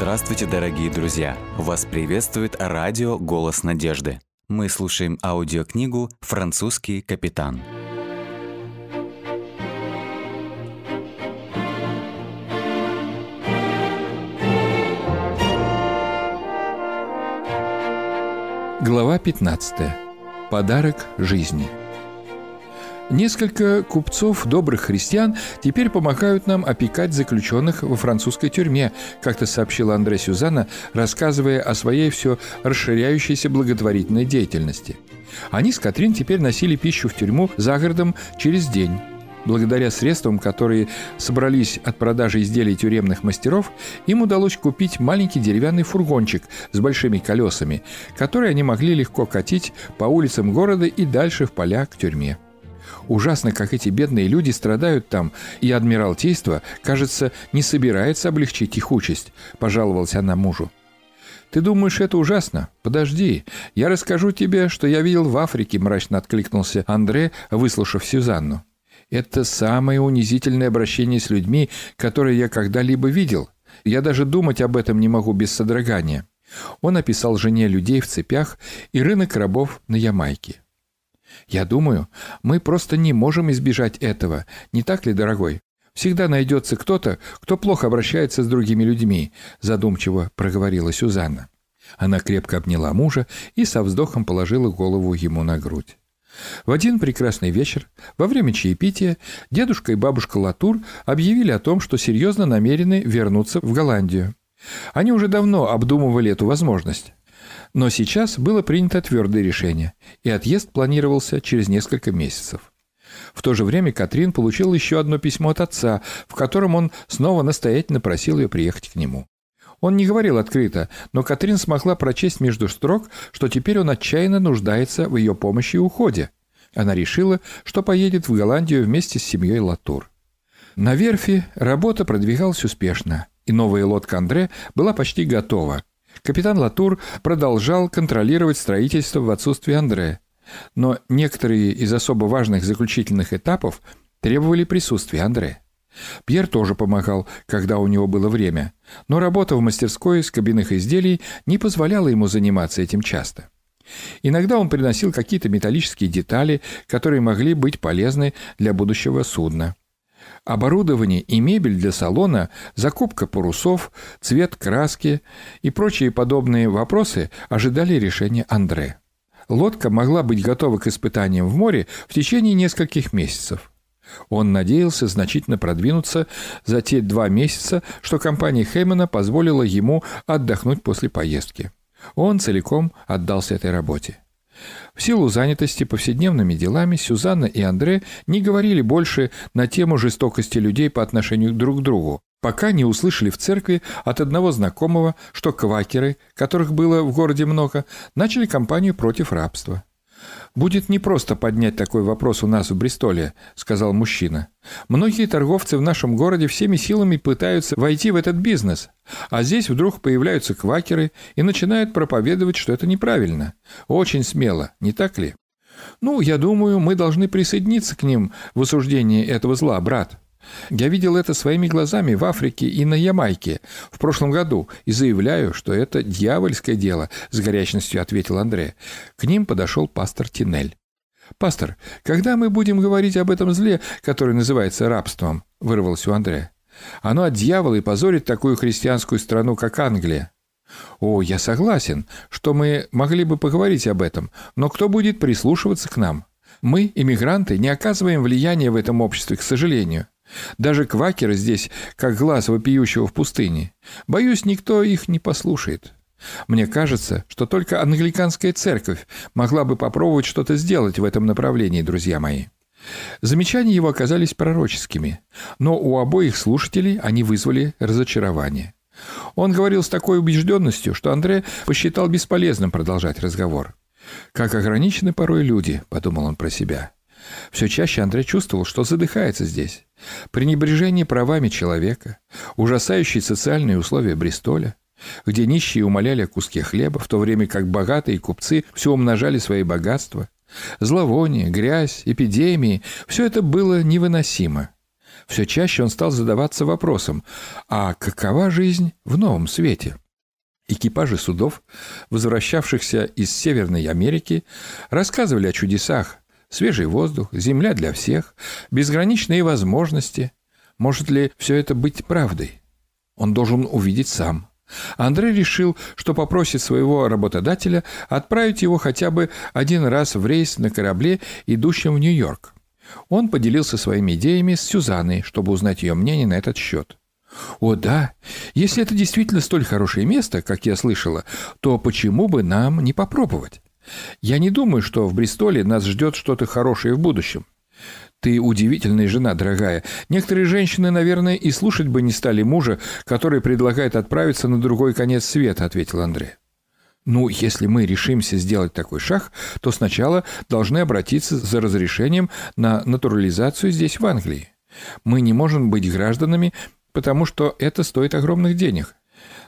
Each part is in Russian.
Здравствуйте, дорогие друзья! Вас приветствует радио «Голос надежды». Мы слушаем аудиокнигу «Французский капитан». Глава 15. Подарок жизни – Несколько купцов, добрых христиан, теперь помогают нам опекать заключенных во французской тюрьме, как-то сообщила Андре Сюзанна, рассказывая о своей все расширяющейся благотворительной деятельности. Они с Катрин теперь носили пищу в тюрьму за городом через день. Благодаря средствам, которые собрались от продажи изделий тюремных мастеров, им удалось купить маленький деревянный фургончик с большими колесами, который они могли легко катить по улицам города и дальше в поля к тюрьме. Ужасно, как эти бедные люди страдают там, и Адмиралтейство, кажется, не собирается облегчить их участь», – пожаловалась она мужу. «Ты думаешь, это ужасно? Подожди. Я расскажу тебе, что я видел в Африке», – мрачно откликнулся Андре, выслушав Сюзанну. «Это самое унизительное обращение с людьми, которое я когда-либо видел. Я даже думать об этом не могу без содрогания». Он описал жене людей в цепях и рынок рабов на Ямайке. Я думаю, мы просто не можем избежать этого, не так ли, дорогой? Всегда найдется кто-то, кто плохо обращается с другими людьми», – задумчиво проговорила Сюзанна. Она крепко обняла мужа и со вздохом положила голову ему на грудь. В один прекрасный вечер, во время чаепития, дедушка и бабушка Латур объявили о том, что серьезно намерены вернуться в Голландию. Они уже давно обдумывали эту возможность. Но сейчас было принято твердое решение, и отъезд планировался через несколько месяцев. В то же время Катрин получил еще одно письмо от отца, в котором он снова настоятельно просил ее приехать к нему. Он не говорил открыто, но Катрин смогла прочесть между строк, что теперь он отчаянно нуждается в ее помощи и уходе. Она решила, что поедет в Голландию вместе с семьей Латур. На верфи работа продвигалась успешно, и новая лодка Андре была почти готова – Капитан Латур продолжал контролировать строительство в отсутствие Андре, но некоторые из особо важных заключительных этапов требовали присутствия Андре. Пьер тоже помогал, когда у него было время, но работа в мастерской с кабинных изделий не позволяла ему заниматься этим часто. Иногда он приносил какие-то металлические детали, которые могли быть полезны для будущего судна. Оборудование и мебель для салона, закупка парусов, цвет краски и прочие подобные вопросы ожидали решения Андре. Лодка могла быть готова к испытаниям в море в течение нескольких месяцев. Он надеялся значительно продвинуться за те два месяца, что компания Хеймана позволила ему отдохнуть после поездки. Он целиком отдался этой работе. В силу занятости повседневными делами Сюзанна и Андре не говорили больше на тему жестокости людей по отношению друг к другу, пока не услышали в церкви от одного знакомого, что квакеры, которых было в городе много, начали кампанию против рабства. «Будет непросто поднять такой вопрос у нас в Бристоле», — сказал мужчина. «Многие торговцы в нашем городе всеми силами пытаются войти в этот бизнес, а здесь вдруг появляются квакеры и начинают проповедовать, что это неправильно. Очень смело, не так ли?» «Ну, я думаю, мы должны присоединиться к ним в осуждении этого зла, брат», я видел это своими глазами в Африке и на Ямайке в прошлом году и заявляю, что это дьявольское дело, с горячностью ответил Андре. К ним подошел пастор Тинель. «Пастор, когда мы будем говорить об этом зле, которое называется рабством?» – вырвался у Андрея. «Оно от дьявола и позорит такую христианскую страну, как Англия». «О, я согласен, что мы могли бы поговорить об этом, но кто будет прислушиваться к нам? Мы, иммигранты, не оказываем влияния в этом обществе, к сожалению. Даже квакеры здесь, как глаз вопиющего в пустыне. Боюсь, никто их не послушает. Мне кажется, что только англиканская церковь могла бы попробовать что-то сделать в этом направлении, друзья мои. Замечания его оказались пророческими, но у обоих слушателей они вызвали разочарование. Он говорил с такой убежденностью, что Андре посчитал бесполезным продолжать разговор. «Как ограничены порой люди», — подумал он про себя. Все чаще Андрей чувствовал, что задыхается здесь. Пренебрежение правами человека, ужасающие социальные условия Бристоля, где нищие умоляли о куске хлеба, в то время как богатые купцы все умножали свои богатства. Зловоние, грязь, эпидемии – все это было невыносимо. Все чаще он стал задаваться вопросом, а какова жизнь в новом свете? Экипажи судов, возвращавшихся из Северной Америки, рассказывали о чудесах. Свежий воздух, земля для всех, безграничные возможности. Может ли все это быть правдой? Он должен увидеть сам. Андрей решил, что попросит своего работодателя отправить его хотя бы один раз в рейс на корабле, идущем в Нью-Йорк. Он поделился своими идеями с Сюзанной, чтобы узнать ее мнение на этот счет. «О да, если это действительно столь хорошее место, как я слышала, то почему бы нам не попробовать? Я не думаю, что в Бристоле нас ждет что-то хорошее в будущем. Ты удивительная жена, дорогая. Некоторые женщины, наверное, и слушать бы не стали мужа, который предлагает отправиться на другой конец света, ответил Андрей. Ну, если мы решимся сделать такой шаг, то сначала должны обратиться за разрешением на натурализацию здесь, в Англии. Мы не можем быть гражданами, потому что это стоит огромных денег.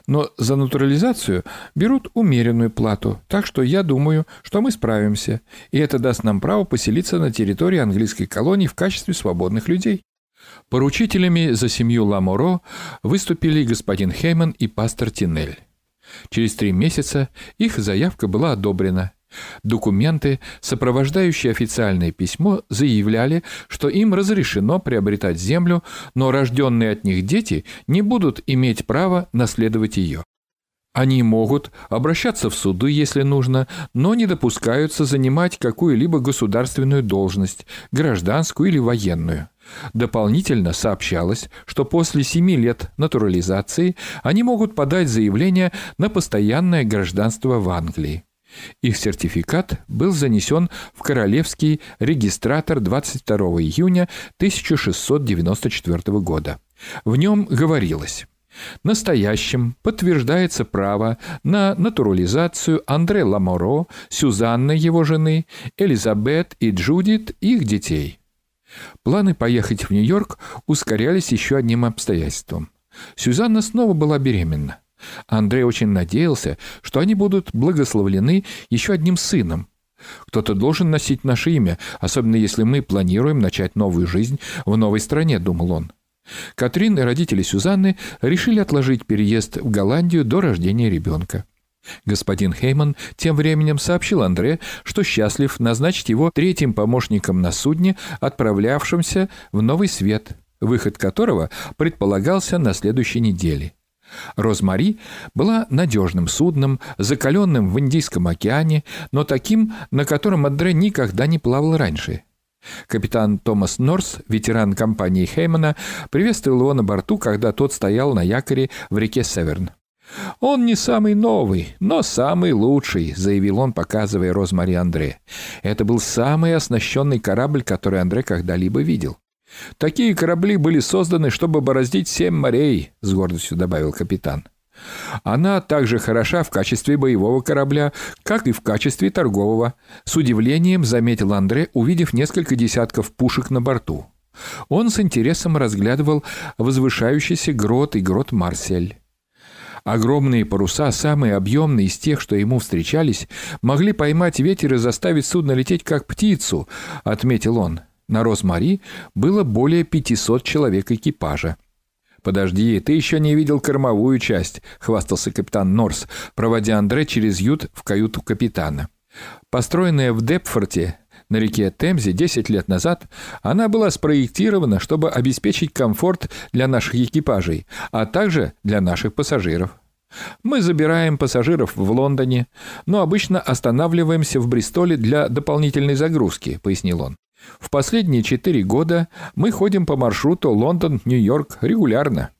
Но за натурализацию берут умеренную плату, так что я думаю, что мы справимся, и это даст нам право поселиться на территории английской колонии в качестве свободных людей. Поручителями за семью Ламоро выступили господин Хейман и пастор Тинель. Через три месяца их заявка была одобрена, Документы, сопровождающие официальное письмо, заявляли, что им разрешено приобретать землю, но рожденные от них дети не будут иметь права наследовать ее. Они могут обращаться в суды, если нужно, но не допускаются занимать какую-либо государственную должность, гражданскую или военную. Дополнительно сообщалось, что после семи лет натурализации они могут подать заявление на постоянное гражданство в Англии. Их сертификат был занесен в Королевский регистратор 22 июня 1694 года. В нем говорилось Настоящим подтверждается право на натурализацию Андре Ламоро, Сюзанны его жены, Элизабет и Джудит их детей. Планы поехать в Нью-Йорк ускорялись еще одним обстоятельством. Сюзанна снова была беременна. Андрей очень надеялся, что они будут благословлены еще одним сыном. Кто-то должен носить наше имя, особенно если мы планируем начать новую жизнь в новой стране, думал он. Катрин и родители Сюзанны решили отложить переезд в Голландию до рождения ребенка. Господин Хейман тем временем сообщил Андре, что счастлив назначить его третьим помощником на судне, отправлявшемся в Новый Свет, выход которого предполагался на следующей неделе. «Розмари» была надежным судном, закаленным в Индийском океане, но таким, на котором Андре никогда не плавал раньше. Капитан Томас Норс, ветеран компании Хеймана, приветствовал его на борту, когда тот стоял на якоре в реке Северн. «Он не самый новый, но самый лучший», — заявил он, показывая Розмари Андре. Это был самый оснащенный корабль, который Андре когда-либо видел. Такие корабли были созданы, чтобы бороздить семь морей, с гордостью добавил капитан. Она также хороша в качестве боевого корабля, как и в качестве торгового. С удивлением заметил Андре, увидев несколько десятков пушек на борту. Он с интересом разглядывал возвышающийся грот и грот Марсель. Огромные паруса, самые объемные из тех, что ему встречались, могли поймать ветер и заставить судно лететь как птицу, отметил он. На Розмари было более 500 человек экипажа. «Подожди, ты еще не видел кормовую часть», — хвастался капитан Норс, проводя Андре через ют в каюту капитана. Построенная в Депфорте на реке Темзе 10 лет назад, она была спроектирована, чтобы обеспечить комфорт для наших экипажей, а также для наших пассажиров. Мы забираем пассажиров в Лондоне, но обычно останавливаемся в Бристоле для дополнительной загрузки, пояснил он. В последние четыре года мы ходим по маршруту Лондон-Нью-Йорк регулярно.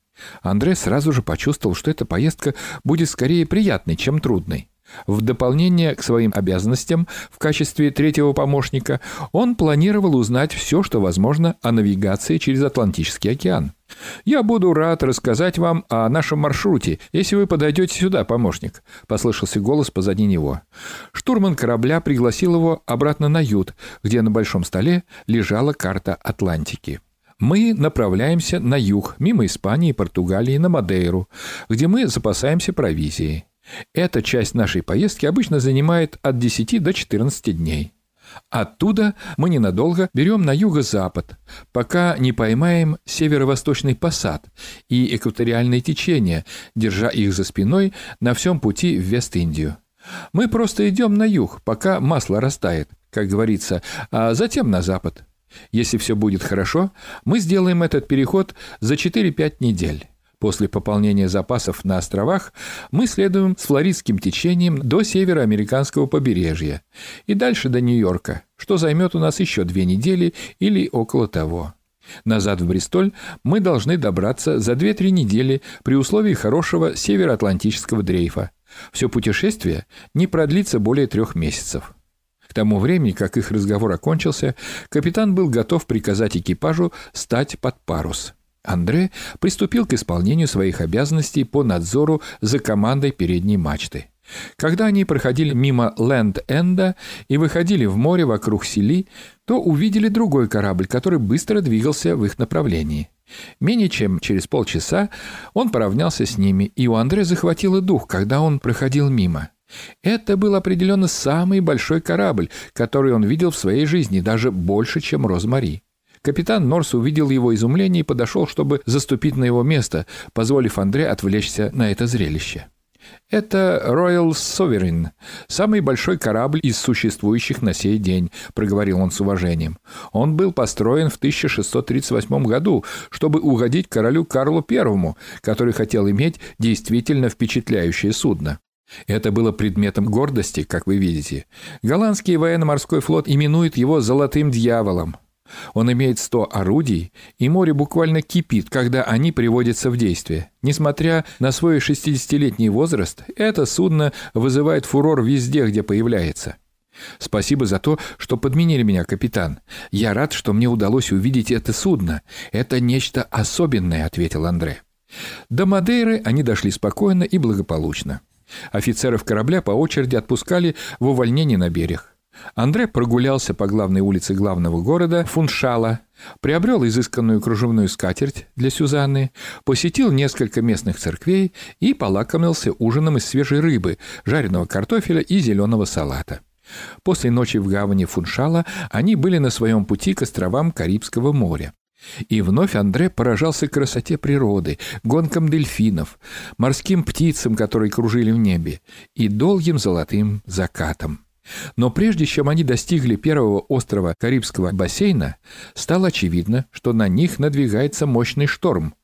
Андрей сразу же почувствовал, что эта поездка будет скорее приятной, чем трудной. В дополнение к своим обязанностям в качестве третьего помощника он планировал узнать все, что возможно о навигации через Атлантический океан. «Я буду рад рассказать вам о нашем маршруте, если вы подойдете сюда, помощник», — послышался голос позади него. Штурман корабля пригласил его обратно на ют, где на большом столе лежала карта Атлантики. Мы направляемся на юг, мимо Испании и Португалии, на Мадейру, где мы запасаемся провизией. Эта часть нашей поездки обычно занимает от 10 до 14 дней. Оттуда мы ненадолго берем на юго-запад, пока не поймаем северо-восточный посад и экваториальное течение, держа их за спиной на всем пути в Вест-Индию. Мы просто идем на юг, пока масло растает, как говорится, а затем на запад. Если все будет хорошо, мы сделаем этот переход за 4-5 недель. После пополнения запасов на островах мы следуем с флоридским течением до североамериканского побережья и дальше до Нью-Йорка, что займет у нас еще две недели или около того. Назад в Бристоль мы должны добраться за 2-3 недели при условии хорошего североатлантического дрейфа. Все путешествие не продлится более трех месяцев. К тому времени, как их разговор окончился, капитан был готов приказать экипажу стать под парус. Андре приступил к исполнению своих обязанностей по надзору за командой передней мачты. Когда они проходили мимо Ленд-Энда и выходили в море вокруг Сели, то увидели другой корабль, который быстро двигался в их направлении. Менее чем через полчаса он поравнялся с ними, и у Андре захватило дух, когда он проходил мимо. Это был определенно самый большой корабль, который он видел в своей жизни, даже больше, чем Розмари. Капитан Норс увидел его изумление и подошел, чтобы заступить на его место, позволив Андре отвлечься на это зрелище. «Это Royal Sovereign, самый большой корабль из существующих на сей день», — проговорил он с уважением. «Он был построен в 1638 году, чтобы угодить королю Карлу I, который хотел иметь действительно впечатляющее судно. Это было предметом гордости, как вы видите. Голландский военно-морской флот именует его «золотым дьяволом». Он имеет 100 орудий, и море буквально кипит, когда они приводятся в действие. Несмотря на свой 60-летний возраст, это судно вызывает фурор везде, где появляется. Спасибо за то, что подменили меня, капитан. Я рад, что мне удалось увидеть это судно. Это нечто особенное, ответил Андре. До Мадейры они дошли спокойно и благополучно. Офицеров корабля по очереди отпускали в увольнение на берег. Андре прогулялся по главной улице главного города Фуншала, приобрел изысканную кружевную скатерть для Сюзанны, посетил несколько местных церквей и полакомился ужином из свежей рыбы, жареного картофеля и зеленого салата. После ночи в гавани Фуншала они были на своем пути к островам Карибского моря. И вновь Андре поражался красоте природы, гонкам дельфинов, морским птицам, которые кружили в небе, и долгим золотым закатом. Но прежде чем они достигли первого острова Карибского бассейна, стало очевидно, что на них надвигается мощный шторм.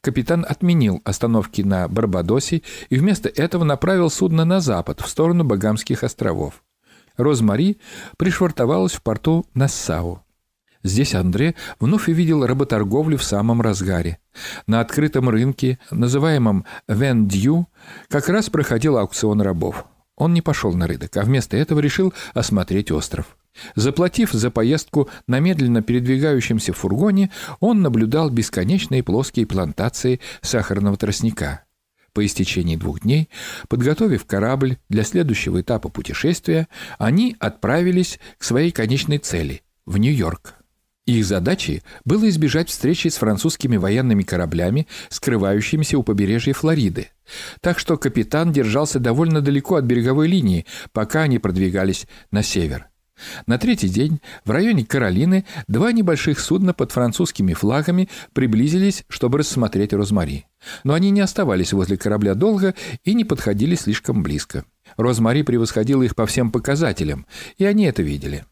Капитан отменил остановки на Барбадосе и вместо этого направил судно на запад, в сторону Багамских островов. Розмари пришвартовалась в порту Нассау. Здесь Андре вновь увидел работорговлю в самом разгаре. На открытом рынке, называемом Вендью, как раз проходил аукцион рабов. Он не пошел на рынок, а вместо этого решил осмотреть остров. Заплатив за поездку на медленно передвигающемся фургоне, он наблюдал бесконечные плоские плантации сахарного тростника. По истечении двух дней, подготовив корабль для следующего этапа путешествия, они отправились к своей конечной цели – в Нью-Йорк. Их задачей было избежать встречи с французскими военными кораблями, скрывающимися у побережья Флориды. Так что капитан держался довольно далеко от береговой линии, пока они продвигались на север. На третий день в районе Каролины два небольших судна под французскими флагами приблизились, чтобы рассмотреть Розмари. Но они не оставались возле корабля долго и не подходили слишком близко. Розмари превосходила их по всем показателям, и они это видели.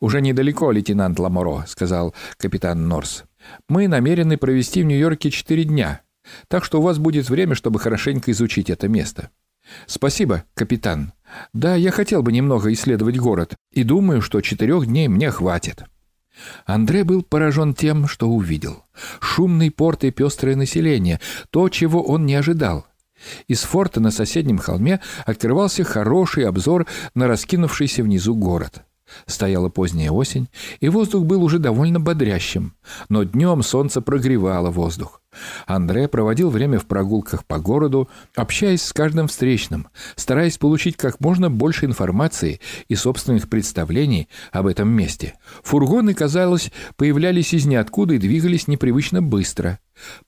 «Уже недалеко, лейтенант Ламоро», — сказал капитан Норс. «Мы намерены провести в Нью-Йорке четыре дня, так что у вас будет время, чтобы хорошенько изучить это место». «Спасибо, капитан. Да, я хотел бы немного исследовать город, и думаю, что четырех дней мне хватит». Андре был поражен тем, что увидел. Шумный порт и пестрое население, то, чего он не ожидал. Из форта на соседнем холме открывался хороший обзор на раскинувшийся внизу город. Стояла поздняя осень, и воздух был уже довольно бодрящим, но днем солнце прогревало воздух. Андре проводил время в прогулках по городу, общаясь с каждым встречным, стараясь получить как можно больше информации и собственных представлений об этом месте. Фургоны, казалось, появлялись из ниоткуда и двигались непривычно быстро.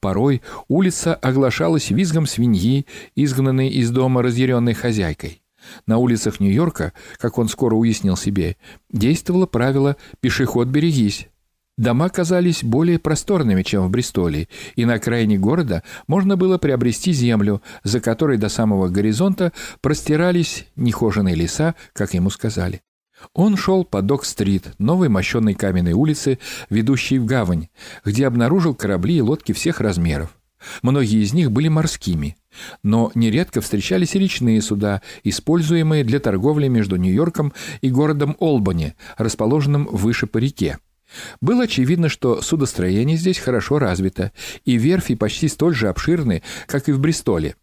Порой улица оглашалась визгом свиньи, изгнанной из дома разъяренной хозяйкой. На улицах Нью-Йорка, как он скоро уяснил себе, действовало правило «пешеход берегись». Дома казались более просторными, чем в Бристоле, и на окраине города можно было приобрести землю, за которой до самого горизонта простирались нехоженные леса, как ему сказали. Он шел по Док-стрит, новой мощенной каменной улице, ведущей в гавань, где обнаружил корабли и лодки всех размеров. Многие из них были морскими, но нередко встречались и речные суда, используемые для торговли между Нью-Йорком и городом Олбани, расположенным выше по реке. Было очевидно, что судостроение здесь хорошо развито, и верфи почти столь же обширны, как и в Бристоле.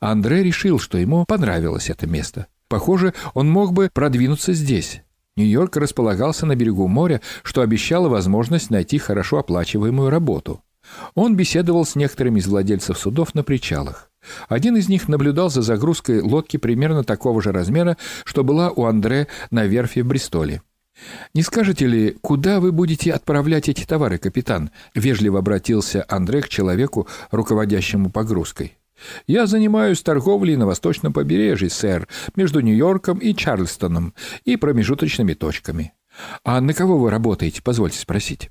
Андре решил, что ему понравилось это место. Похоже, он мог бы продвинуться здесь. Нью-Йорк располагался на берегу моря, что обещало возможность найти хорошо оплачиваемую работу. Он беседовал с некоторыми из владельцев судов на причалах. Один из них наблюдал за загрузкой лодки примерно такого же размера, что была у Андре на верфи в Бристоле. «Не скажете ли, куда вы будете отправлять эти товары, капитан?» — вежливо обратился Андре к человеку, руководящему погрузкой. «Я занимаюсь торговлей на восточном побережье, сэр, между Нью-Йорком и Чарльстоном и промежуточными точками». «А на кого вы работаете, позвольте спросить?»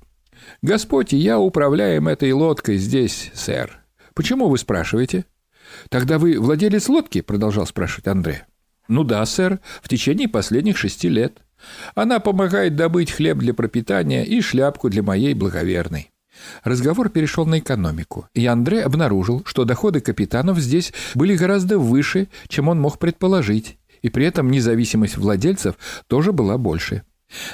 «Господь я управляем этой лодкой здесь, сэр». «Почему вы спрашиваете?» «Тогда вы владелец лодки?» — продолжал спрашивать Андре. «Ну да, сэр, в течение последних шести лет». Она помогает добыть хлеб для пропитания и шляпку для моей благоверной. Разговор перешел на экономику, и Андре обнаружил, что доходы капитанов здесь были гораздо выше, чем он мог предположить, и при этом независимость владельцев тоже была больше.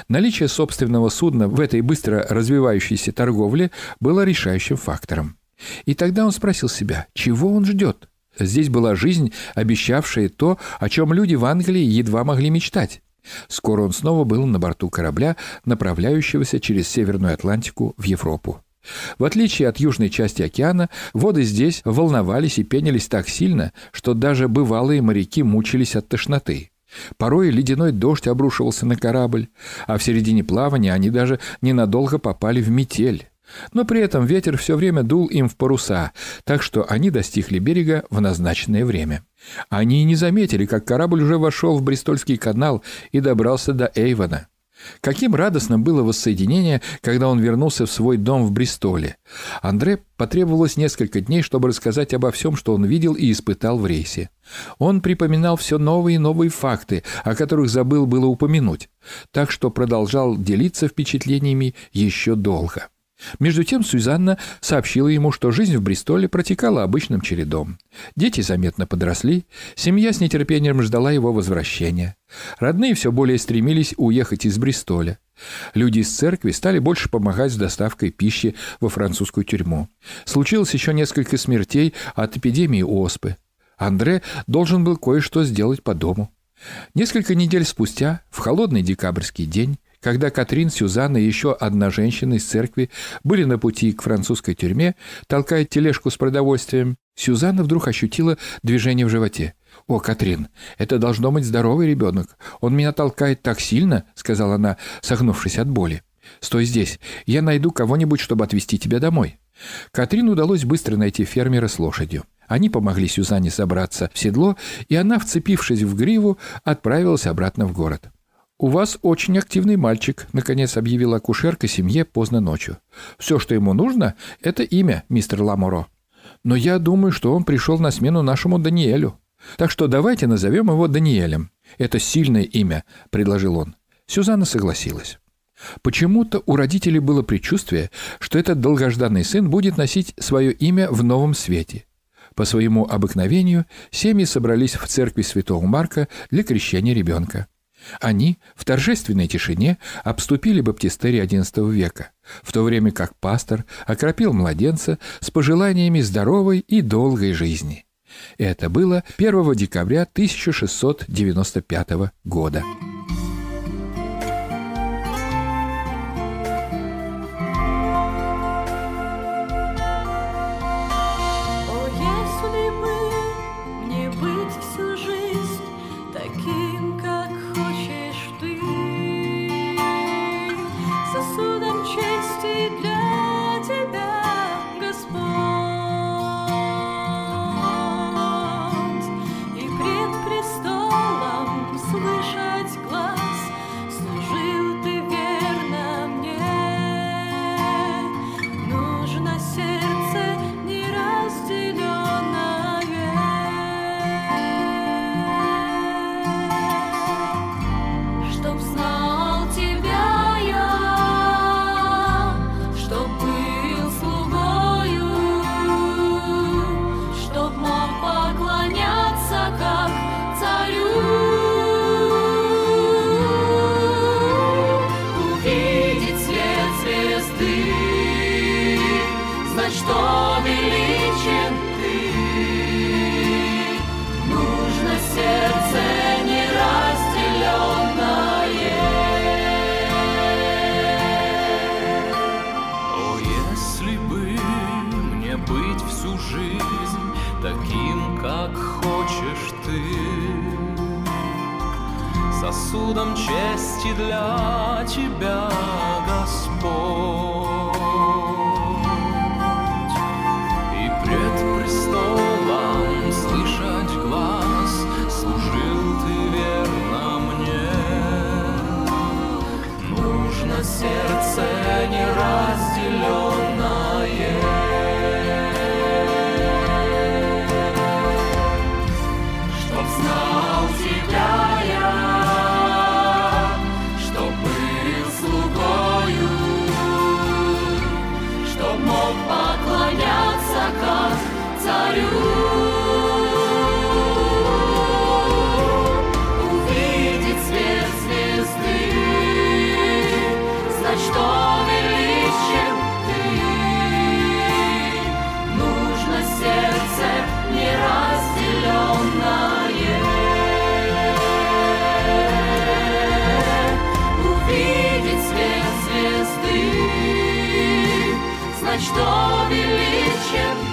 Наличие собственного судна в этой быстро развивающейся торговле было решающим фактором. И тогда он спросил себя, чего он ждет? Здесь была жизнь, обещавшая то, о чем люди в Англии едва могли мечтать. Скоро он снова был на борту корабля, направляющегося через Северную Атлантику в Европу. В отличие от южной части океана, воды здесь волновались и пенились так сильно, что даже бывалые моряки мучились от тошноты. Порой ледяной дождь обрушивался на корабль, а в середине плавания они даже ненадолго попали в метель. Но при этом ветер все время дул им в паруса, так что они достигли берега в назначенное время. Они и не заметили, как корабль уже вошел в Бристольский канал и добрался до Эйвона. Каким радостным было воссоединение, когда он вернулся в свой дом в Бристоле. Андре потребовалось несколько дней, чтобы рассказать обо всем, что он видел и испытал в рейсе. Он припоминал все новые и новые факты, о которых забыл было упомянуть, так что продолжал делиться впечатлениями еще долго. Между тем Сюзанна сообщила ему, что жизнь в Бристоле протекала обычным чередом. Дети заметно подросли, семья с нетерпением ждала его возвращения. Родные все более стремились уехать из Бристоля. Люди из церкви стали больше помогать с доставкой пищи во французскую тюрьму. Случилось еще несколько смертей от эпидемии оспы. Андре должен был кое-что сделать по дому. Несколько недель спустя, в холодный декабрьский день, когда Катрин, Сюзанна и еще одна женщина из церкви были на пути к французской тюрьме, толкая тележку с продовольствием, Сюзанна вдруг ощутила движение в животе. «О, Катрин, это должно быть здоровый ребенок. Он меня толкает так сильно», — сказала она, согнувшись от боли. «Стой здесь. Я найду кого-нибудь, чтобы отвезти тебя домой». Катрин удалось быстро найти фермера с лошадью. Они помогли Сюзанне собраться в седло, и она, вцепившись в гриву, отправилась обратно в город. «У вас очень активный мальчик», — наконец объявила акушерка семье поздно ночью. «Все, что ему нужно, — это имя, мистер Ламоро. Но я думаю, что он пришел на смену нашему Даниэлю. Так что давайте назовем его Даниэлем. Это сильное имя», — предложил он. Сюзанна согласилась. Почему-то у родителей было предчувствие, что этот долгожданный сын будет носить свое имя в новом свете. По своему обыкновению семьи собрались в церкви святого Марка для крещения ребенка. Они в торжественной тишине обступили баптистерий XI века, в то время как пастор окропил младенца с пожеланиями здоровой и долгой жизни. Это было 1 декабря 1695 года. таким, как хочешь ты. Сосудом чести для тебя, Господь. И пред престолом слышать глаз служил ты верно мне. Нужно сердце не раз Что величен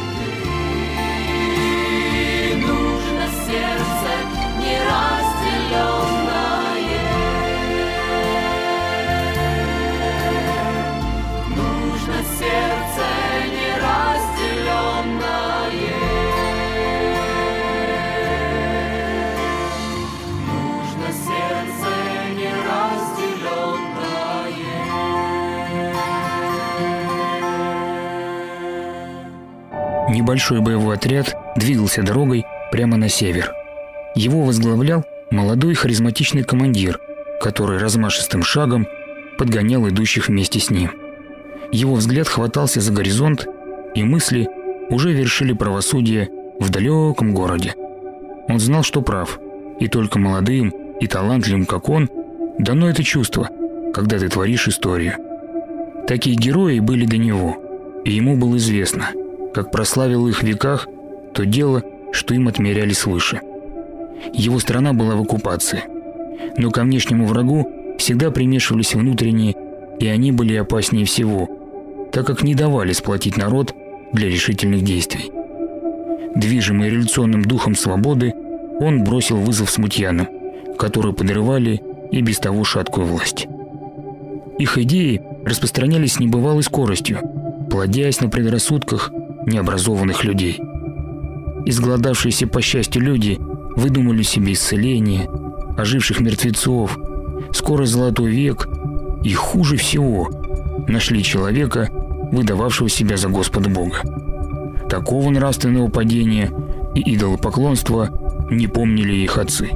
Небольшой боевой отряд двигался дорогой прямо на север. Его возглавлял молодой харизматичный командир, который размашистым шагом подгонял идущих вместе с ним. Его взгляд хватался за горизонт, и мысли уже вершили правосудие в далеком городе. Он знал, что прав, и только молодым и талантливым, как он, дано это чувство, когда ты творишь историю. Такие герои были до него, и ему было известно, как прославил их в веках то дело, что им отмеряли свыше. Его страна была в оккупации, но ко внешнему врагу всегда примешивались внутренние, и они были опаснее всего, так как не давали сплотить народ для решительных действий. Движимый революционным духом свободы, он бросил вызов смутьянам, которые подрывали и без того шаткую власть. Их идеи распространялись с небывалой скоростью, плодясь на предрассудках необразованных людей. Изгладавшиеся по счастью люди выдумали себе исцеление, оживших мертвецов, скоро золотой век и, хуже всего, нашли человека, выдававшего себя за Господа Бога. Такого нравственного падения и идолопоклонства не помнили их отцы.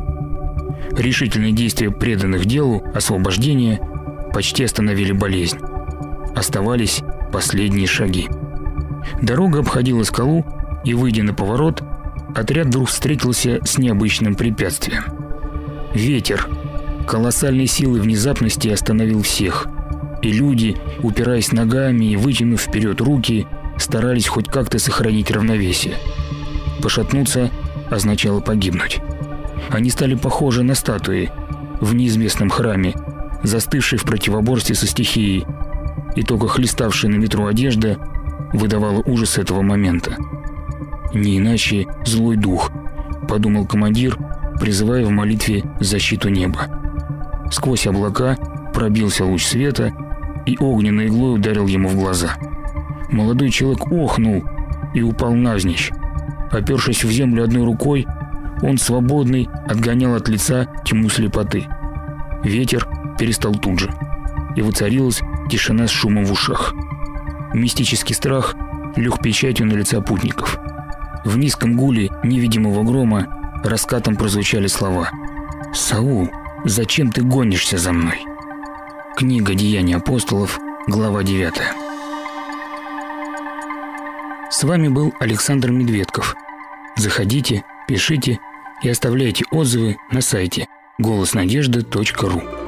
Решительные действия преданных делу освобождения почти остановили болезнь. Оставались последние шаги. Дорога обходила скалу, и, выйдя на поворот, отряд вдруг встретился с необычным препятствием. Ветер колоссальной силы внезапности остановил всех, и люди, упираясь ногами и вытянув вперед руки, старались хоть как-то сохранить равновесие. Пошатнуться означало погибнуть. Они стали похожи на статуи в неизвестном храме, застывшие в противоборстве со стихией, и только хлеставшая на ветру одежда выдавала ужас этого момента. «Не иначе злой дух», — подумал командир, призывая в молитве защиту неба. Сквозь облака пробился луч света и огненной иглой ударил ему в глаза. Молодой человек охнул и упал навзничь. Опершись в землю одной рукой, он свободный отгонял от лица тьму слепоты. Ветер перестал тут же, и воцарилась тишина с шумом в ушах. Мистический страх лег печатью на лица путников. В низком гуле невидимого грома раскатом прозвучали слова «Саул, зачем ты гонишься за мной?» Книга «Деяния апостолов», глава 9. С вами был Александр Медведков. Заходите, пишите и оставляйте отзывы на сайте голоснадежды.ру.